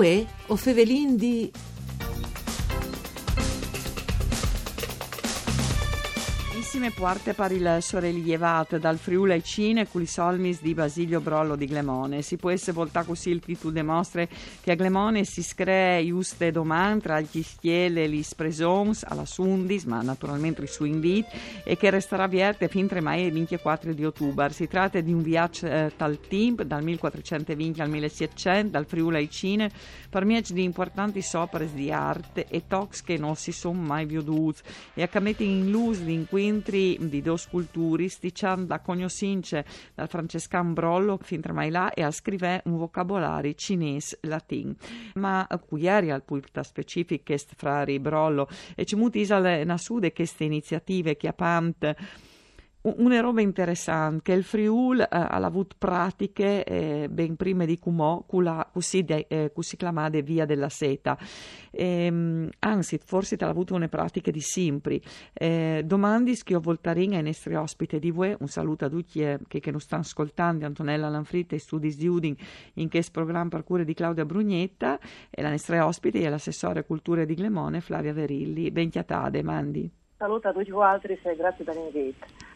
Uè, o fevelin di Bellissime puarte per il sorelievat dal Friuli ai Cine con i solmis di Basilio Brollo di Glemone. Si può essere volta così il titolo dimostra che a Glemone si screa giuste domande tra gli stiele e gli presons alla Sundis, ma naturalmente il suo invito, e che resterà aperta fin tra mai e 24 di ottobre. Si tratta di un viaggio eh, tal tempo, dal 1420 al 1700, dal Friuli ai Cine, per mezzo di importanti opere di arte e tox che non si sono mai veduti. E a in luz l'inquinto incontri di due sculturi sticciando da cognosince dal francescan Brollo fin tra mai là e a scrivere un vocabolario cinese latin. Ma qui ieri al pulta specifiche fra Brollo e ci muti isale nasude queste iniziative che apant una roba interessante che il Friul eh, ha avuto pratiche eh, ben prima di Cumò, così, eh, Via della Seta. Eh, anzi, forse ha avuto una pratiche di simpri. Eh, domandi che ho voltarin ai nostri ospiti di voi, un saluto a tutti eh, che, che non stanno ascoltando, Antonella Lanfritta e Studi di Udin in questo programma per cura di Claudia Brugnetta e la nostra ospite è l'assessore cultura di Glemone Flavia Verilli. Ben chiatade, mandi. Saluto a tutti voi e grazie per l'invito.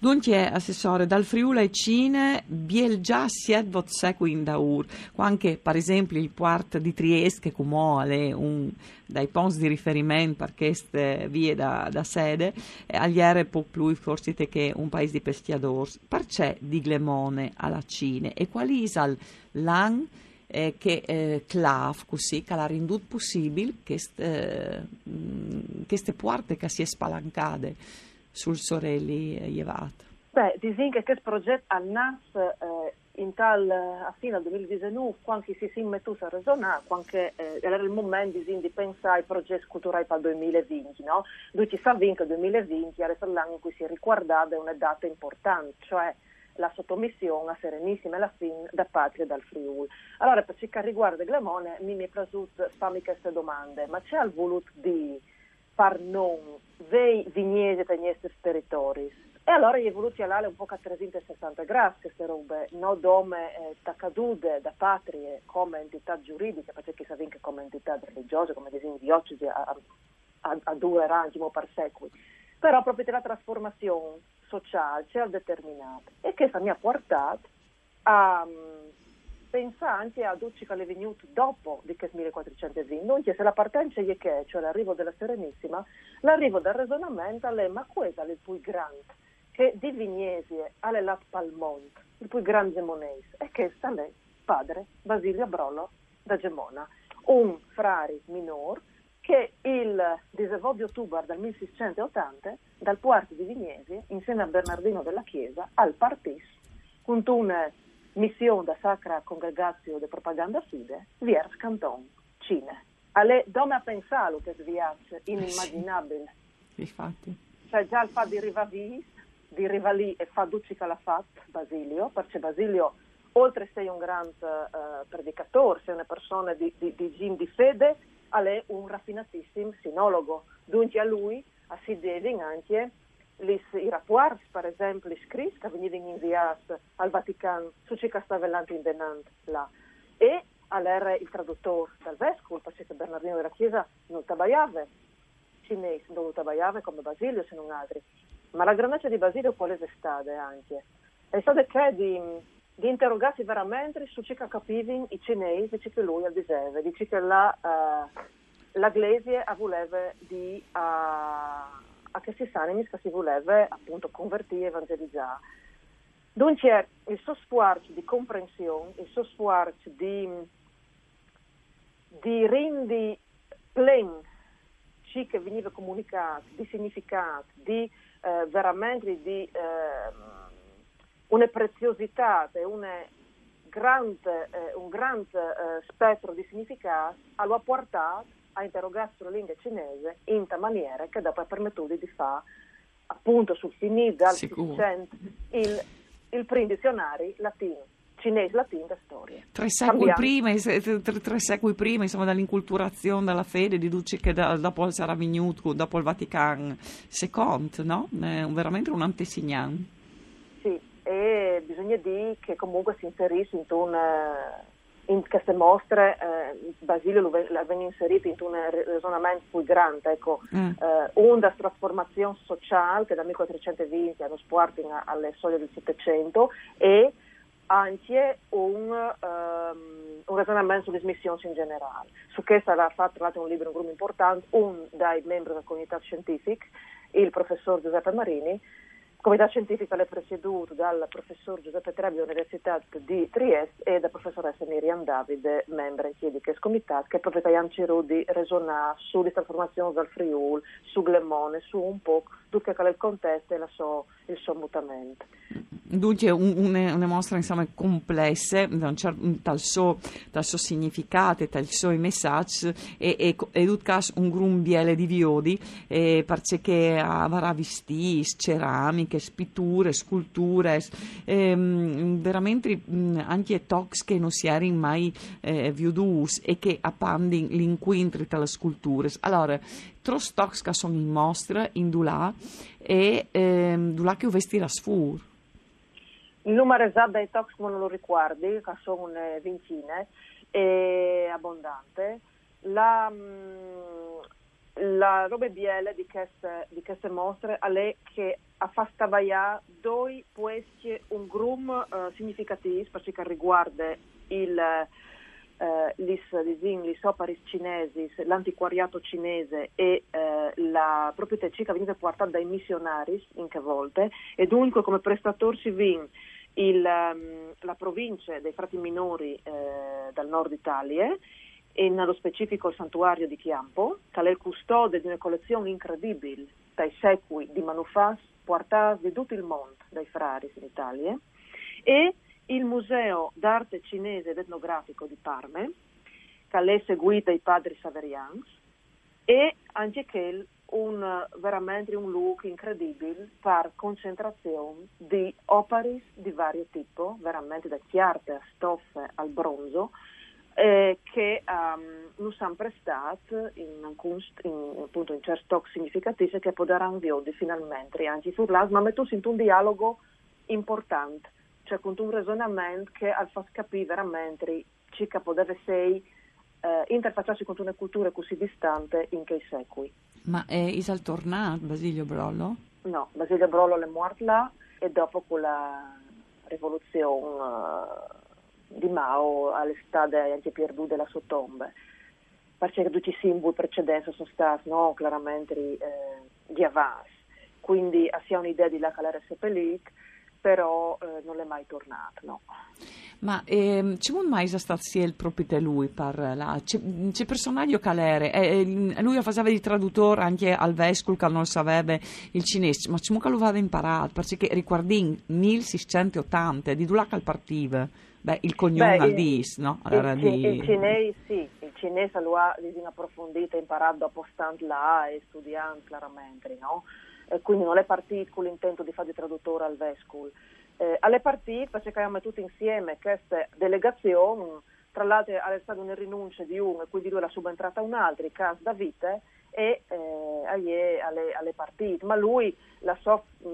Dunque, assessore, dal Friuli ai Cine, biel già siet vot sequin da ur, anche per esempio il port di Trieste, che come un dai ponti di riferimento per queste vie da, da sede, agliere può più forse che un paese di pestiadori. Perché di Glemone alla Cine? E quali è l'an eh, che eh, clav così che l'ha renduto possibile queste, eh, queste porte che si è spalancate sul Sorelli Jevat? Beh, disin che questo progetto al NAS eh, in tal, a fine del 2019, quando si si metto a ragionare, quando eh, era il momento di pensare ai progetti culturali per il 2020, no? Noi ci sappiamo che il 2020 era l'anno in cui si riguardava una data importante, cioè la sottomissione a Serenissima e la fine da Patria e dal Friuli. Allora, per ciò che riguarda Glemone, mi è piaciuto farmi queste domande, ma c'è al voluto di far non vei vignesi per i nostri territori. E allora gli è voluto alare un po' a 360 gradi queste robe, non come eh, taccadude da patrie come entità giuridica, perché si vince come entità religiose, come disegno di diocesi a, a, a, due rangi, per secoli. Però proprio la trasformazione sociale c'è determinata e che mi ha portato a pensa anche a Ducci che è venuto dopo di che 1420, non se la partenza è che, cioè l'arrivo della Serenissima, l'arrivo del ragionamento è ma questo è il più grande, che di Vignesie alle Lat Palmont, il più grande monese, e che sta lì, padre Basilio Brolo da Gemona, un frare minor che il 19 di ottobre del 1680 dal puerto di Vignesie, insieme a Bernardino della Chiesa, al Partis, con una missione da Sacra Congregazione de Propaganda Fide, Viers Canton, Cine. Alle dome a pensare che sviace inimmaginabile. Sì, infatti. Cioè già il fatto di Rivavis, di Rivalì e fa Ducica l'ha fatto Basilio, perché Basilio, oltre a essere un grande uh, predicatore, sei una persona di, di, di, di fede, è un raffinatissimo sinologo. Dunque a lui si deve anche les, i rapporti, per esempio, scritti che venivano inviati al Vaticano su ciò che stava in là. E all'era il traduttore dal vescovo, perché Bernardino della Chiesa non tabaiava cinese, non tabaiava come Basilio, se non altri. Ma la grandezza di Basilio quale è stata anche? È stata che di, di interrogarsi veramente su ciò che capivano i cinesi, ciò che lui diceva, di ciò che la, uh, la Glesia voleva di... Uh, a che si sanimi che si voleva appunto convertire e evangelizzare. Dunque il suo sforzo di comprensione, il suo sforzo di, di rendi plen ciò che veniva comunicato, di significato, di eh, veramente di eh, una preziosità una grande, eh, un grande eh, spettro di significato, ha portato a interrogare sulla lingua cinese in ta maniera che dopo ha permesso di fare appunto sul finire dal il, il primo dizionario latino cinese latino da storia. Tre secoli, prima, tre, tre secoli prima, insomma, dall'inculturazione della fede, di Duci che da, dopo il sarà venuto, dopo il Vaticano II, no? È veramente un antesignano. Sì, e bisogna dire che comunque si inserisce in, un, in queste mostre eh, Basilio l'aveva inserito in un ragionamento più grande, ecco, mm. eh, una trasformazione sociale che dal 1420 hanno sporting alle soglie del Settecento e anche un, um, un ragionamento sulle missioni in generale. Su questo ha fatto un libro un gruppo importante, un dai membri della comunità scientifica, il professor Giuseppe Marini, Comunità scientifica è presieduto dal professor Giuseppe Trebi dell'Università di Trieste e dalla professoressa Miriam Davide, membro chiedi che Comitat, che proprio Ian Cirudi resona sulle trasformazioni dal Friul, su Glemone, su un po' tutto che è il contesto e so, il suo mutamento. Dunque un, une, une mostra insomma complesse certo, dal, suo, dal suo significato dal suo messaggio e, e, e un grumbiele di viodi perché avrà visti ceramiche, pitture, sculture e, veramente anche talks che non si erano mai eh, viudus e che appandi l'incontro tra le sculture allora tros talks che sono in mostra in Dulà e ehm, Dulà che la sfur il numero esatto dei tox non lo ricordi, che sono una ventina, è abbondante. La, mm, la roba biele di queste, di queste mostre è che ha fatto due poesie un grum uh, significativo perché riguarda il eh, lis operis cinesi, l'antiquariato cinese e eh, la proprietà civica venuta portata dai missionari in che volte e dunque come prestatori si vin il, um, la provincia dei frati minori eh, dal nord Italia e nello specifico il santuario di Chiampo, che è il custode di una collezione incredibile dai secoli di manufas portati di tutto il mondo dai frari in Italia e il Museo d'arte cinese ed etnografico di Parme, che è seguito dai padri Saverians, e anche che un, veramente un look incredibile per concentrazione di opere di vario tipo, veramente da chiarte a stoffe al bronzo, eh, che um, non sono prestati in, in, appunto, in certi stock significativi che potranno vedere finalmente anche furlas, ma metto in un dialogo importante, cioè con un ragionamento che fa capire veramente ciò che poteva essere eh, interfacciarsi con una cultura così distante in che secoli. Ma è Isal tornato Basilio Brollo? No, Basilio Brollo è morto là e dopo con la rivoluzione uh, di Mao all'estate anche perduta la sua tomba. Perché tutti i simboli precedenti sono stati no, chiaramente eh, di avanti. Quindi si ha un'idea di là che l'era seppellita però eh, non è mai tornato, no. Ma ehm, c'è un mai stato il proprio lui per la, c'è, c'è personaggio calere, eh, lui faceva di traduttore anche al vescovo che non sapeva il cinese, ma c'è un che lo aveva imparato, perché ricordi 1680, di dove al partiva, beh, il cognome al dis, no? Allora, il, di... il cinese sì, il cinese lo ha approfondito, imparato dopo stand là e studiando chiaramente, no? Eh, quindi non è partito con l'intento di fare di traduttore al vescovo. Eh, alle partite facevamo tutti insieme queste delegazioni, tra l'altro è stata una rinuncia di uno e quindi lui era subentrata un altro, il caso da vite, e eh, alle, alle, partite. Ma lui la sua mh,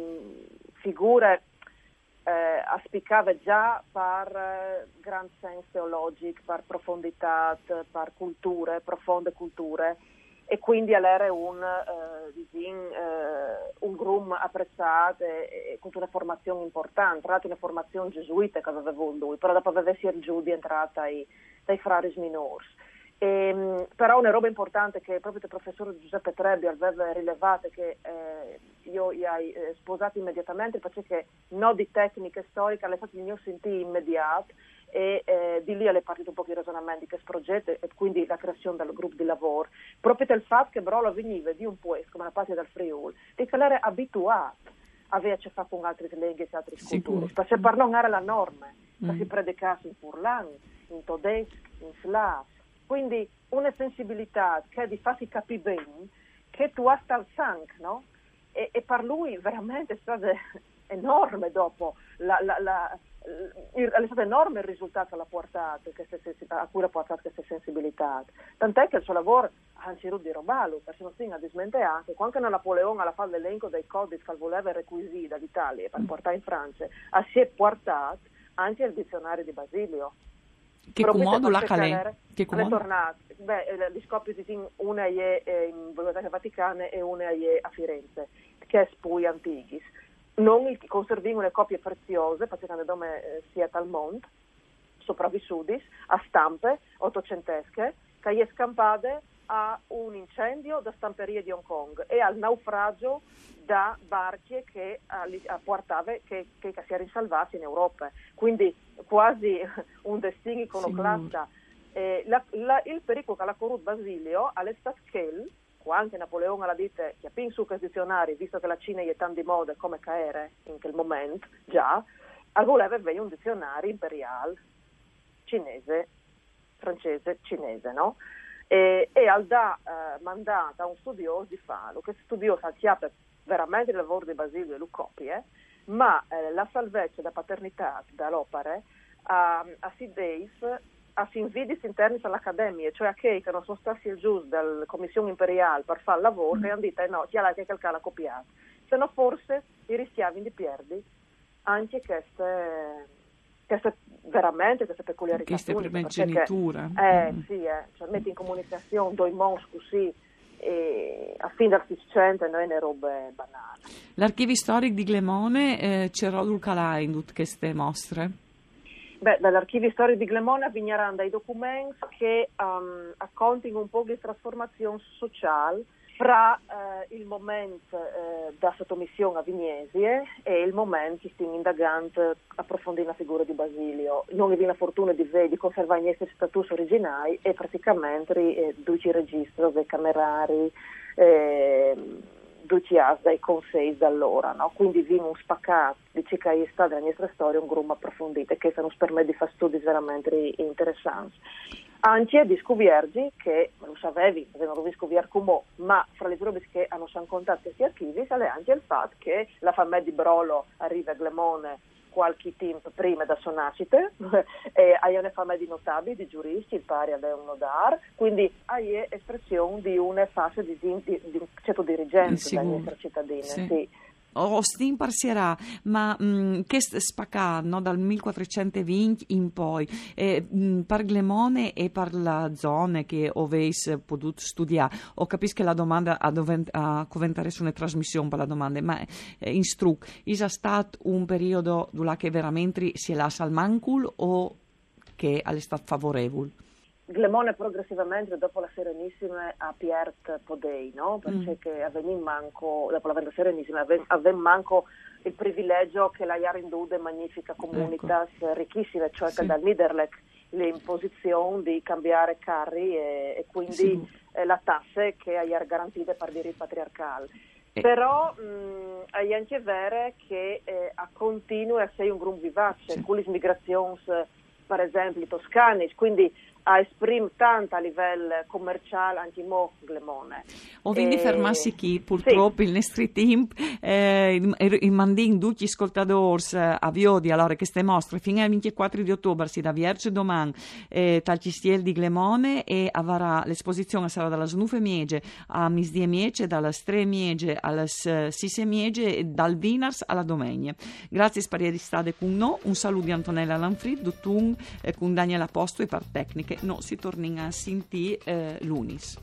figura eh, aspicava già per eh, gran senso teologico, per profondità, per culture, profonde culture e quindi era un, uh, disin, uh, un grum apprezzato e, e, con una formazione importante, tra l'altro una formazione gesuita che aveva lui, però dopo aveva essere giù di entrata ai, dai frari minori. E, um, però una roba importante che proprio il professore Giuseppe Trebbi aveva rilevato che eh, io gli hai eh, sposato immediatamente perché no di tecniche storiche, alle stato il mio sentì immediato e eh, di lì è partito un po' i ragionamenti di questo progetto e quindi la creazione del gruppo di lavoro, proprio del fatto che Brolo veniva di un paese come la patria del Friuli e che era abituato. A avere a che fare con altre lingue e altre culture, perché per non era la norma, mm. che si predicasse in furlan, in tedesco, in slav, quindi una sensibilità che di farsi capire bene che tu hai al sangue, no? E, e, per lui veramente è stato enorme dopo la, la, la è stato enorme il risultato portato, a cui ha portato queste sensibilità. Tant'è che il suo lavoro, anzi Rudi Robalu, non si dismente anche, quando Napoleone alla fa l'elenco dei codici che voleva requisire dall'Italia per mm. portare in Francia, si è portato anche il dizionario di Basilio. Che comodo la calè, Che tornato. Beh, eh, gli scopi di una è in Biblioteca Vaticana e una è a Firenze, che è Spui Antichis. Noi conserviamo le copie preziose, praticamente come eh, sia tal mondo, sopravvissuti, a stampe ottocentesche, che è scampate a un incendio da stamperie di Hong Kong e al naufragio da barche che portava, che, che, che si erano salvati in Europa. Quindi quasi un destino iconoclasta. Eh, la, la, il pericolo che la corrupt Basilio all'estat che anche Napoleone la dite che su questi dizionari, visto che la Cina è tanto di moda come caere in quel momento, già, voleva avere un dizionario imperiale cinese, francese, cinese, no? E, e al da eh, mandato a un studioso di farlo, che studioso chiappa veramente il lavoro di Basilio e lo copie, ma eh, la salvezza da paternità dall'opera a, a Days a invidis interni all'Accademia, cioè a che non sono stati giù dalla Commissione Imperiale per fare il lavoro mm. e hanno detto eh no, chi ha che calcare la copiata. Se no forse i rischiavi di perdi anche queste, queste veramente queste peculiarità. Queste primogeniture. Eh mm. sì, eh, cioè metti in comunicazione due mons così e a fine del 600 non è robe banali. L'archivio storico di Glemone eh, c'è Rodul Calà in tutte queste mostre? Beh, dall'archivio storico di Glemone avvigneranno dei documenti che um, accontano un po' di trasformazione sociale fra eh, il momento eh, da sottomissione a Vignesie e il momento che stiamo indagando approfondendo la figura di Basilio. Non abbiamo la fortuna di, di conservare i nostri status originali e praticamente eh, duci registri dei camerari eh, duci dai consigli da allora, no? quindi un spaccato di ciò che è stata la nostra storia, un gruppo approfondito che ci permette di fare studi veramente interessanti. Anche di scoverti che, lo sapevi, non lo scoperto come, ma fra le cose che hanno raccontato questi archivi, è anche il fatto che la famiglia di Brolo arriva a Glemone qualche tempo prima da sua nascita, e hai una fama di notabili, di giuristi, il pari a un nodar, quindi hai espressione di una fase di, di, di, certo dirigente della nostra cittadina. Sì. Sì. Austin partirà, ma mh, mm, che spacca no, dal 1420 in poi, eh, mh, mm, per Glemone e per la zona che avete potuto studiare, o capisco che la domanda a, dovent- a commentare su una trasmissione per la domanda, ma eh, in struc, è stato un periodo dove veramente si è lasciato al mancul o che è stato favorevole? Glemone progressivamente dopo la Serenissima a Piert Podei, no? Perché mm. manco, dopo la Serenissima, avevamo manco il privilegio che la Jarindude magnifica comunitas ecco. ricchissime, cioè sì. che dal Niederlech le imposizioni di cambiare carri e, e quindi sì. eh, la tasse che è garantita per diritto patriarcale. Eh. Però mh, è anche vero che eh, a continuo essere un gruppo vivace, sì. con le migrazioni per esempio toscane, quindi a esprimere tanto a livello commerciale anche mo Glemone. Ho quindi e... fermarsi qui, purtroppo sì. il nostro team, eh, il mandin tutti gli ascoltatori eh, a Viodi, allora che ste mostre fino al 24 di ottobre si da Vierge domani eh, tal Cistiel di Glemone e avrà l'esposizione sarà dalla Snufe Miege a Misdie Miege, dalla Stre Miege alla Sisse Miege e dal Vinars alla Domegne. Grazie sparieri stade con noi, un saluto di Antonella Lanfrid, Duttun, eh, con Daniela Posto e per tecniche che non si torna a sentire eh, lunis.